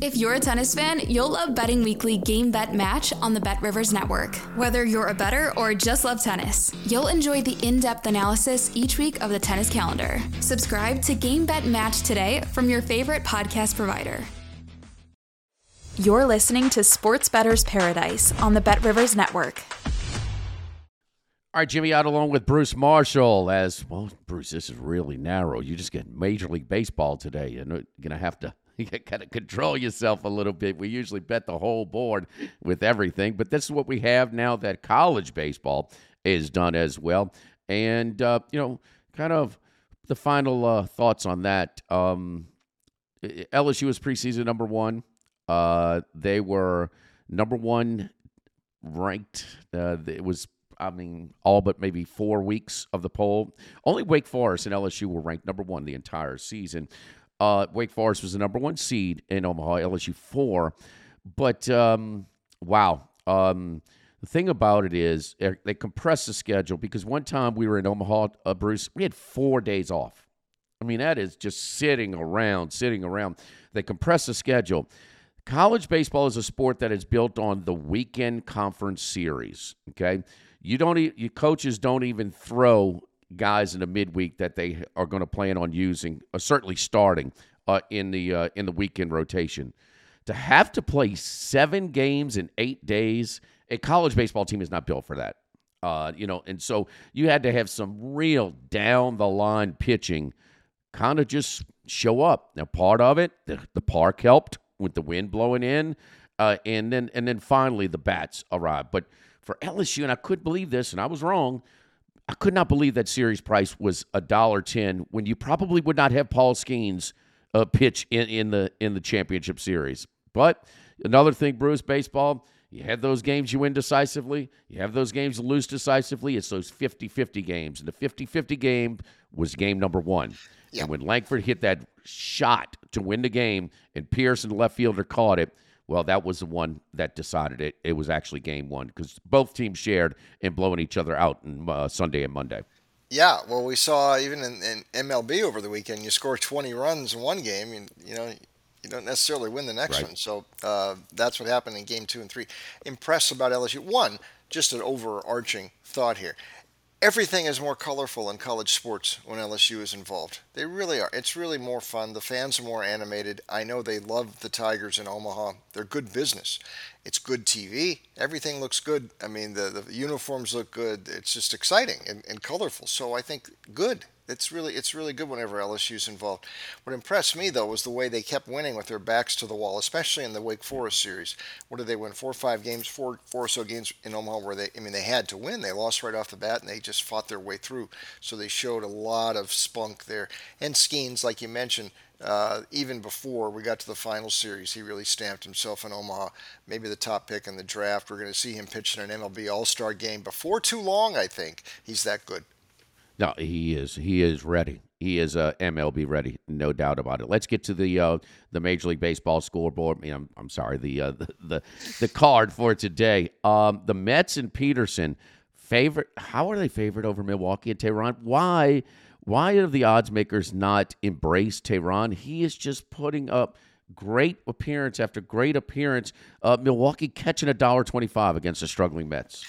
If you're a tennis fan, you'll love Betting Weekly Game Bet Match on the Bet Rivers Network. Whether you're a bettor or just love tennis, you'll enjoy the in depth analysis each week of the tennis calendar. Subscribe to Game Bet Match today from your favorite podcast provider. You're listening to Sports Bettor's Paradise on the Bet Rivers Network. All right, Jimmy Ott along with Bruce Marshall. As well, Bruce, this is really narrow. You just get Major League Baseball today. and You're going to have to you got to control yourself a little bit. We usually bet the whole board with everything, but this is what we have now that college baseball is done as well. And, uh, you know, kind of the final uh, thoughts on that. Um, LSU was preseason number one. Uh, they were number one ranked. Uh, it was, I mean, all but maybe four weeks of the poll. Only Wake Forest and LSU were ranked number one the entire season. Uh, Wake Forest was the number one seed in Omaha, LSU four. But um, wow. Um, the thing about it is they compressed the schedule because one time we were in Omaha, uh, Bruce, we had four days off. I mean, that is just sitting around, sitting around. They compressed the schedule. College baseball is a sport that is built on the weekend conference series. Okay, you don't, you coaches don't even throw guys in the midweek that they are going to plan on using, uh, certainly starting uh, in the uh, in the weekend rotation. To have to play seven games in eight days, a college baseball team is not built for that. Uh, you know, and so you had to have some real down the line pitching, kind of just show up. Now, part of it, the, the park helped with the wind blowing in, uh, and then and then finally the bats arrived. But for LSU, and I couldn't believe this, and I was wrong. I could not believe that series price was a dollar ten when you probably would not have Paul Skenes uh, pitch in, in the in the championship series. But another thing, Bruce, baseball, you have those games you win decisively. You have those games you lose decisively. It's those 50-50 games. And the 50-50 game was game number one. And when Langford hit that shot to win the game and Pearson, the left fielder, caught it – well, that was the one that decided it. It was actually game one because both teams shared in blowing each other out on uh, Sunday and Monday. Yeah, well, we saw even in, in, MLB over the weekend, you score 20 runs in one game, and you know you don't necessarily win the next right. one. So uh, that's what happened in game two and three. Impressed about LSU. One, just an overarching thought here everything is more colorful in college sports when LSU is involved. They really are. It's really more fun. The fans are more animated. I know they love the Tigers in Omaha. They're good business. It's good TV. Everything looks good. I mean, the, the uniforms look good. It's just exciting and, and colorful. So I think good. It's really it's really good whenever LSU's involved. What impressed me though was the way they kept winning with their backs to the wall, especially in the Wake Forest series. What did they win? Four or five games, four four or so games in Omaha where they I mean they had to win. They lost right off the bat and they just fought their way through. So they showed a lot of spunk there. And Skenes, like you mentioned, uh, even before we got to the final series, he really stamped himself in Omaha. Maybe the top pick in the draft. We're going to see him pitch in an MLB All Star game before too long, I think. He's that good. No, he is. He is ready. He is uh, MLB ready, no doubt about it. Let's get to the uh, the Major League Baseball scoreboard. I'm, I'm sorry, the, uh, the, the the card for today. Um, the Mets and Peterson favorite. How are they favored over Milwaukee and Teheran? Why? Why have the odds makers not embraced Teheran? He is just putting up great appearance after great appearance. Uh, Milwaukee catching a dollar twenty-five against the struggling Mets.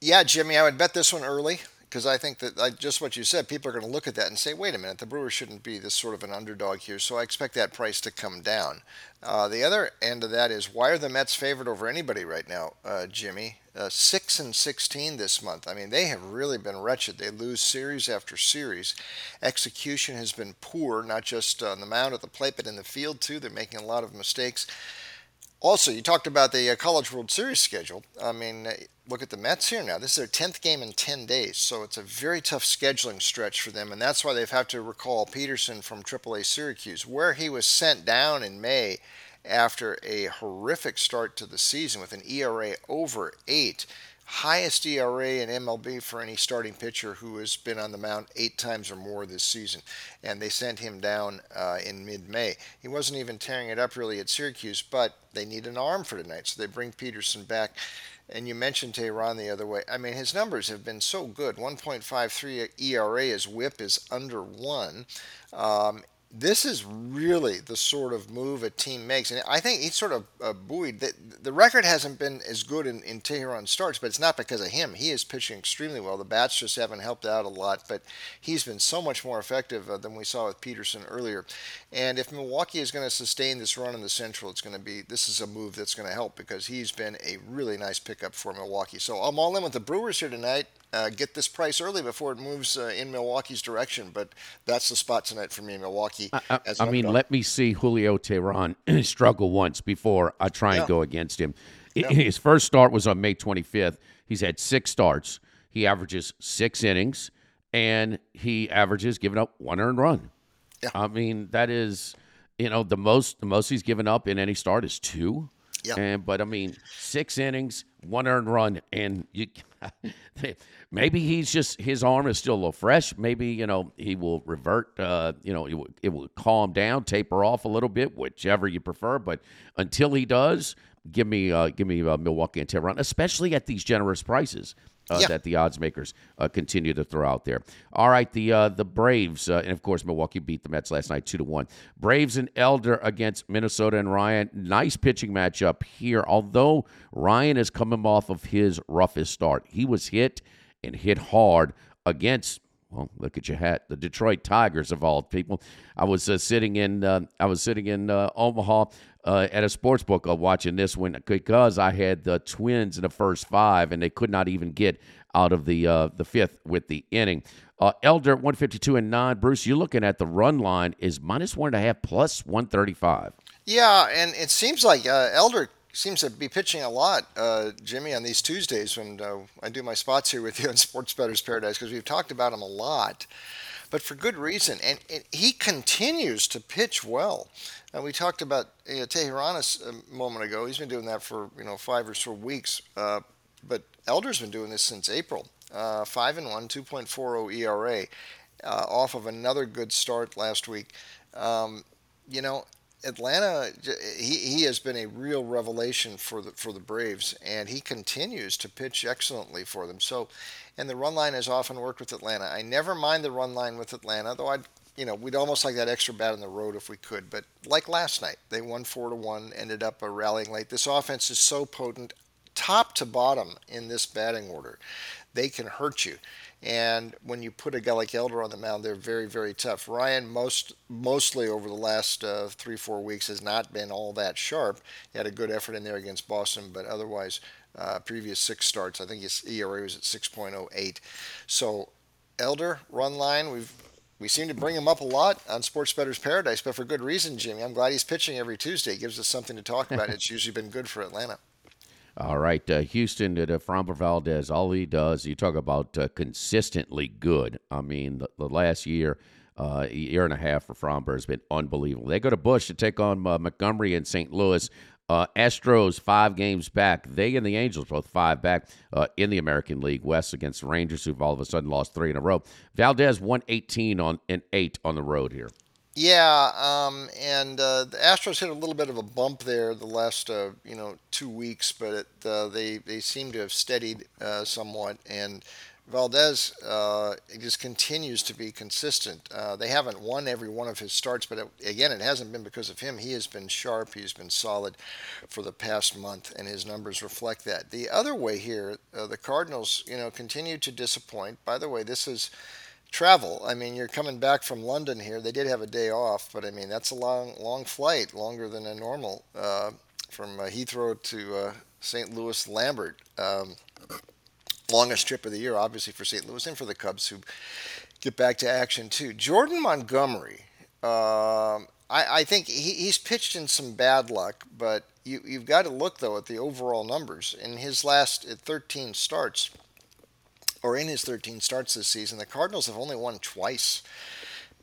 Yeah, Jimmy, I would bet this one early because I think that like, just what you said, people are going to look at that and say, wait a minute, the Brewers shouldn't be this sort of an underdog here. So I expect that price to come down. Uh, the other end of that is why are the Mets favored over anybody right now, uh, Jimmy? Uh, six and sixteen this month. I mean, they have really been wretched. They lose series after series. Execution has been poor, not just on the mound at the plate, but in the field too. They're making a lot of mistakes. Also, you talked about the uh, College World Series schedule. I mean, uh, look at the Mets here now. This is their 10th game in 10 days, so it's a very tough scheduling stretch for them, and that's why they've had to recall Peterson from AAA Syracuse, where he was sent down in May after a horrific start to the season with an ERA over 8. Highest ERA in MLB for any starting pitcher who has been on the mound eight times or more this season. And they sent him down uh, in mid May. He wasn't even tearing it up really at Syracuse, but they need an arm for tonight. So they bring Peterson back. And you mentioned Teheran the other way. I mean, his numbers have been so good 1.53 ERA, his whip is under one. Um, this is really the sort of move a team makes. And I think he's sort of uh, buoyed. The, the record hasn't been as good in, in Teheran starts, but it's not because of him. He is pitching extremely well. The bats just haven't helped out a lot, but he's been so much more effective uh, than we saw with Peterson earlier. And if Milwaukee is going to sustain this run in the Central, it's going to be this is a move that's going to help because he's been a really nice pickup for Milwaukee. So I'm all in with the Brewers here tonight uh, get this price early before it moves uh, in Milwaukee's direction. But that's the spot tonight for me, in Milwaukee. I, I, I mean, let me see Julio Teheran struggle once before I try and yeah. go against him. Yeah. His first start was on May 25th. He's had six starts. He averages six innings, and he averages giving up one earned run. Yeah. I mean, that is, you know, the most the most he's given up in any start is two. Yeah. And but I mean, six innings, one earned run, and you maybe he's just his arm is still a little fresh. Maybe you know he will revert. Uh, you know, it will, it will calm down, taper off a little bit, whichever you prefer. But until he does, give me uh, give me uh, Milwaukee and Teheran, especially at these generous prices uh, yeah. that the odds makers uh, continue to throw out there. All right, the uh, the Braves uh, and of course Milwaukee beat the Mets last night two to one. Braves and Elder against Minnesota and Ryan. Nice pitching matchup here. Although Ryan is coming off of his roughest start, he was hit and hit hard against well, look at your hat. The Detroit Tigers of all people. I was uh, sitting in uh, I was sitting in uh, Omaha uh, at a sports book uh, watching this one because I had the Twins in the first five and they could not even get out of the uh, the fifth with the inning. Elder 152 and nine. Bruce, you're looking at the run line is minus one and a half plus 135. Yeah, and it seems like Elder seems to be pitching a lot, uh, Jimmy, on these Tuesdays when uh, I do my spots here with you on Sports Bettor's Paradise because we've talked about him a lot, but for good reason. And, and he continues to pitch well. And we talked about Teheran a moment ago. He's been doing that for you know five or so weeks. Uh, but Elder's been doing this since April. Uh, five and one, 2.40 ERA, uh, off of another good start last week. Um, you know, Atlanta, he, he has been a real revelation for the for the Braves, and he continues to pitch excellently for them. So, and the run line has often worked with Atlanta. I never mind the run line with Atlanta, though I'd you know we'd almost like that extra bat on the road if we could. But like last night, they won four to one, ended up a rallying late. This offense is so potent, top to bottom in this batting order, they can hurt you. And when you put a guy like Elder on the mound, they're very, very tough. Ryan, most mostly over the last uh, three, four weeks, has not been all that sharp. He had a good effort in there against Boston, but otherwise, uh, previous six starts, I think his ERA was at 6.08. So, Elder run line, we've we seem to bring him up a lot on Sports Bettor's Paradise, but for good reason, Jimmy. I'm glad he's pitching every Tuesday. It gives us something to talk about. it's usually been good for Atlanta. All right, uh, Houston at uh, Framber Valdez. All he does, you talk about uh, consistently good. I mean, the, the last year, uh, year and a half for Framber has been unbelievable. They go to Busch to take on uh, Montgomery and St. Louis. Uh, Astros five games back. They and the Angels both five back in the American League West against the Rangers, who've all of a sudden lost three in a row. Valdez won 18 on an eight on the road here. Yeah, um, and uh, the Astros hit a little bit of a bump there the last uh, you know two weeks, but it, uh, they they seem to have steadied uh, somewhat. And Valdez uh, just continues to be consistent. Uh, they haven't won every one of his starts, but it, again, it hasn't been because of him. He has been sharp. He's been solid for the past month, and his numbers reflect that. The other way here, the Cardinals, you know, continue to disappoint. By the way, this is travel. I mean, you're coming back from London here. They did have a day off, but I mean, that's a long, long flight, longer than a normal uh, from uh, Heathrow to uh, St. Louis Lambert. Um, longest trip of the year, obviously, for St. Louis and for the Cubs, who get back to action too. Jordan Montgomery. Um, I, I, think he, he's pitched in some bad luck, but you, you've got to look though at the overall numbers. In his last 13 starts, or in his 13 starts this season, the Cardinals have only won twice.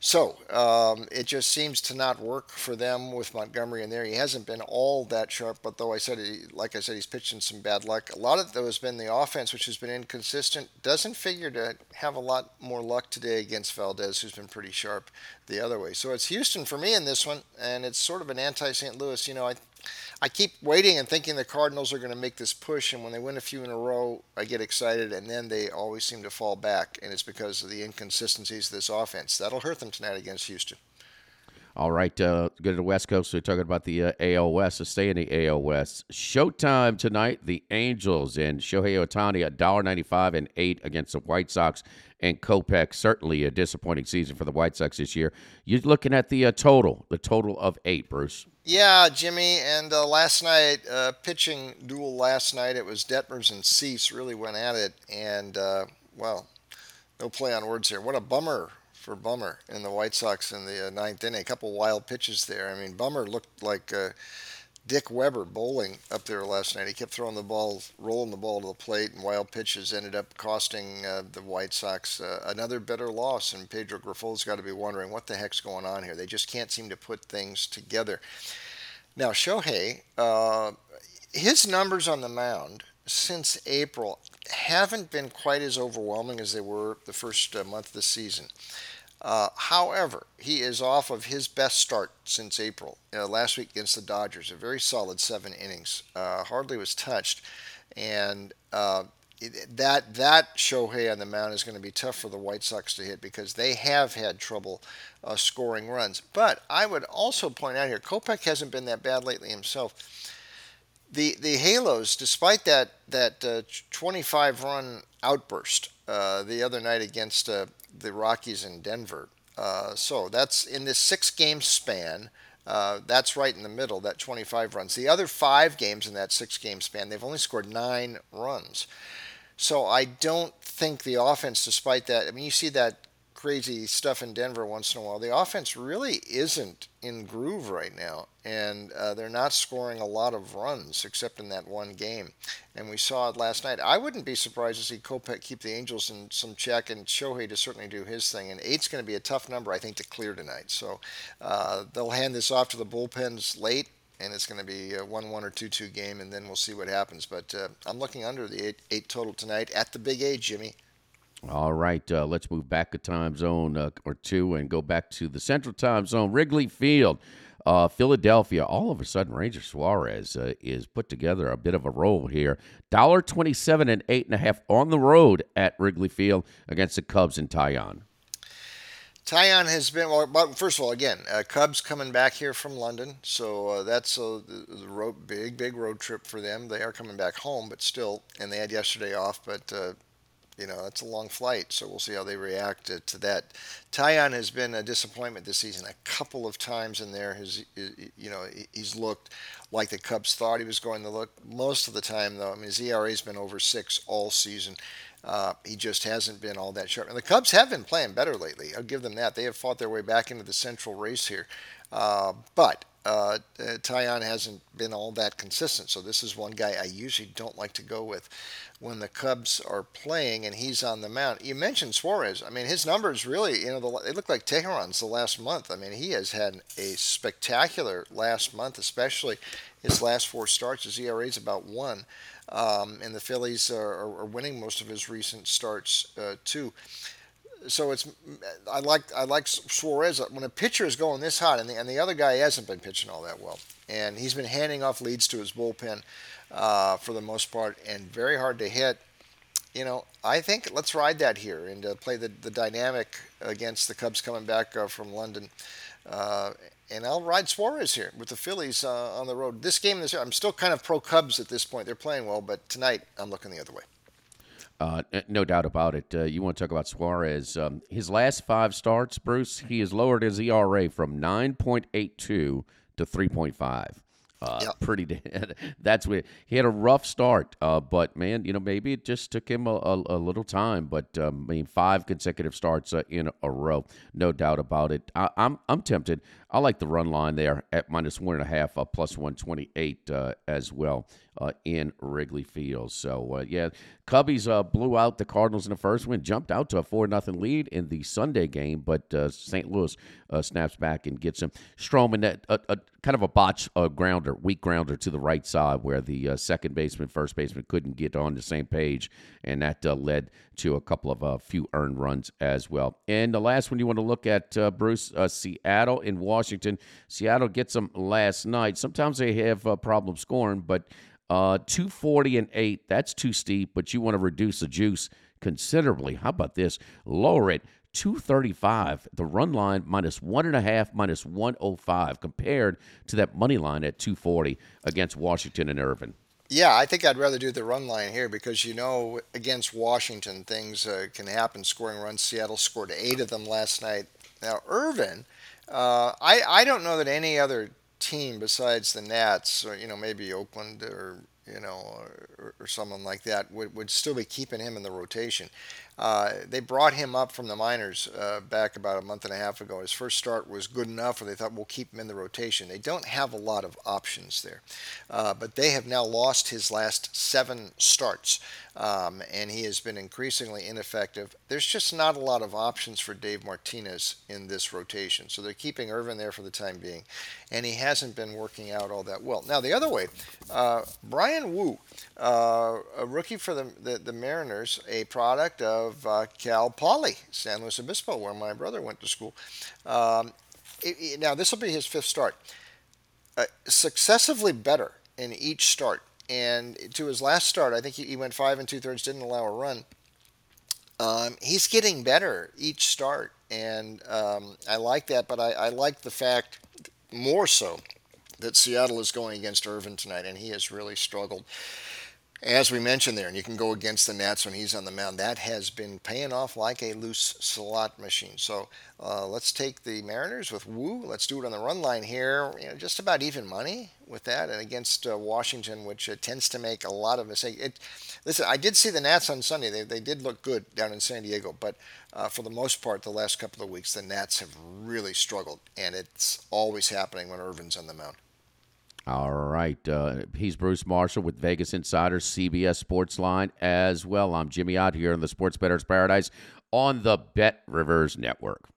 So um, it just seems to not work for them with Montgomery in there. He hasn't been all that sharp, but though I said, he, like I said, he's pitching some bad luck. A lot of that has been the offense, which has been inconsistent. Doesn't figure to have a lot more luck today against Valdez, who's been pretty sharp the other way. So it's Houston for me in this one, and it's sort of an anti-St. Louis. You know, I I keep waiting and thinking the Cardinals are going to make this push, and when they win a few in a row, I get excited, and then they always seem to fall back, and it's because of the inconsistencies of this offense. That'll hurt them tonight against Houston. All right, uh, go to the West Coast. We're talking about the uh, AL West. So stay in the AL West. Showtime tonight. The Angels and Shohei Ohtani at $1.95 and eight against the White Sox and Kopech. Certainly a disappointing season for the White Sox this year. You're looking at the uh, total, the total of eight, Bruce. Yeah, Jimmy. And uh, last night, uh, pitching duel last night, it was Detmers and Cease really went at it. And, uh, well, no play on words here. What a bummer for Bummer in the White Sox in the uh, ninth inning. A couple wild pitches there. I mean, Bummer looked like uh, Dick Weber bowling up there last night. He kept throwing the ball, rolling the ball to the plate, and wild pitches ended up costing uh, the White Sox uh, another bitter loss. And Pedro Grifol's got to be wondering what the heck's going on here. They just can't seem to put things together. Now, Shohei, uh, his numbers on the mound since April haven't been quite as overwhelming as they were the first uh, month of the season. Uh, however, he is off of his best start since April. Uh, last week against the Dodgers, a very solid seven innings. Uh, hardly was touched, and uh, that that Shohei on the mound is going to be tough for the White Sox to hit because they have had trouble uh, scoring runs. But I would also point out here, Kopech hasn't been that bad lately himself. The the Halos, despite that that uh, 25 run outburst the other night against the Rockies in Denver. Uh, so that's in this six game span. Uh, that's right in the middle, that 25 runs. The other five games in that six game span, they've only scored nine runs. So I don't think the offense, despite that, I mean, you see that crazy stuff in Denver once in a while. The offense really isn't in groove right now, and uh, they're not scoring a lot of runs except in that one game. And we saw it last night. I wouldn't be surprised to see Kopech keep the Angels in some check and Shohei to certainly do his thing. And eight's going to be a tough number, I think, to clear tonight. So uh, they'll hand this off to the bullpens late and it's going to be a 1 1 or 2 2 game, and then we'll see what happens. But uh, I'm looking under the eight, eight total tonight at the Big A, Jimmy. All right, uh, let's move back a time zone uh, or two and go back to the Central Time Zone, Wrigley Field. Uh, Philadelphia, all of a sudden, Ranger Suarez uh, is put together a bit of a role here. Dollar twenty-seven and eight and a half on the road at Wrigley Field against the Cubs and Taillon. Taillon has been well. First of all, again, uh, Cubs coming back here from London, so uh, that's a the road, big, big road trip for them. They are coming back home, but still, and they had yesterday off. But you know, that's a long flight, so we'll see how they react to that. Taillon has been a disappointment this season. A couple of times in there, his, you know, he's looked like the Cubs thought he was going to look. Most of the time, though, I mean, his ERA's been over six all season. Uh, he just hasn't been all that sharp. And the Cubs have been playing better lately. I'll give them that. They have fought their way back into the central race here. Uh, but uh, Taillon hasn't been all that consistent. So this is one guy I usually don't like to go with when the Cubs are playing and he's on the mound. You mentioned Suarez. I mean, his numbers really, you know, the, they look like Teheran's the last month. I mean, he has had a spectacular last month, especially his last four starts. His ERA is about one. Um, and the Phillies are, are, winning most of his recent starts uh, too. So it's I like I like Suarez when a pitcher is going this hot and the, and the other guy hasn't been pitching all that well and he's been handing off leads to his bullpen uh, for the most part and very hard to hit. You know, I think let's ride that here and uh, play the, the dynamic against the Cubs coming back uh, from London. Uh, and I'll ride Suarez here with the Phillies uh, on the road. This game, this I'm still kind of pro Cubs at this point. They're playing well, but tonight I'm looking the other way. Uh, no doubt about it. Uh, you want to talk about Suarez? Um, his last five starts, Bruce, he has lowered his ERA from 9.82 to 3.5. Uh, yep. Pretty. Dead. That's what he had a rough start, uh, but man, you know maybe it just took him a, a, a little time. But um, I mean, five consecutive starts uh, in a row, no doubt about it. I, am I'm, I'm tempted. I like the run line there at minus one and a half, uh, plus 128 uh, as well uh, in Wrigley Field. So, uh, yeah, Cubbies uh, blew out the Cardinals in the first win, jumped out to a 4 nothing lead in the Sunday game, but uh, St. Louis snaps back and gets him. Stroman, that, a, a, kind of a botch grounder, weak grounder to the right side where the second baseman, first baseman couldn't get on the same page, and that led to a couple of a few earned runs as well. And the last one you want to look at, Bruce, Seattle in Washington. Seattle gets them last night. Sometimes they have uh, problem scoring, but uh, 240 and 8, that's too steep, but you want to reduce the juice considerably. How about this? Lower it 235, the run line minus one and a half, minus 105, compared to that money line at 240 against Washington and Irvin. Yeah, I think I'd rather do the run line here because you know against Washington things uh, can happen. Scoring runs, Seattle scored eight of them last night. Now Irvin, uh, I I don't know that any other team besides the Nats, or you know maybe Oakland or you know or, or someone like that would, would still be keeping him in the rotation. Uh, they brought him up from the minors uh, back about a month and a half ago. His first start was good enough, or they thought we'll keep him in the rotation. They don't have a lot of options there, uh, but they have now lost his last seven starts, um, and he has been increasingly ineffective. There's just not a lot of options for Dave Martinez in this rotation, so they're keeping Irvin there for the time being, and he hasn't been working out all that well. Now the other way, uh, Bryan Woo, uh, a rookie for the, the, the Mariners, a product of of uh, Cal Poly, San Luis Obispo, where my brother went to school. Um, it, it, now, this will be his fifth start. Uh, successively better in each start. And to his last start, I think he, he went five and two thirds, didn't allow a run. Um, he's getting better each start, and um, I like that. But I, I like the fact more so that Seattle is going against Irvin tonight, and he has really struggled as we mentioned there, and you can go against the Nats when he's on the mound. That has been paying off like a loose slot machine. So uh, let's take the Mariners with Woo. Let's do it on the run line here. You know, just about even money with that, and against uh, Washington, which uh, tends to make a lot of mistakes. It, listen, I did see the Nats on Sunday. They, they did look good down in San Diego, but uh, for the most part, the last couple of weeks, the Nats have really struggled, and it's always happening when Irvin's on the mound. All right. Uh, he's Bruce Marshall with Vegas Insider, CBS Sports Line as well. I'm Jimmy Ott here in the Sports Bettor's Paradise on the Bet Rivers Network.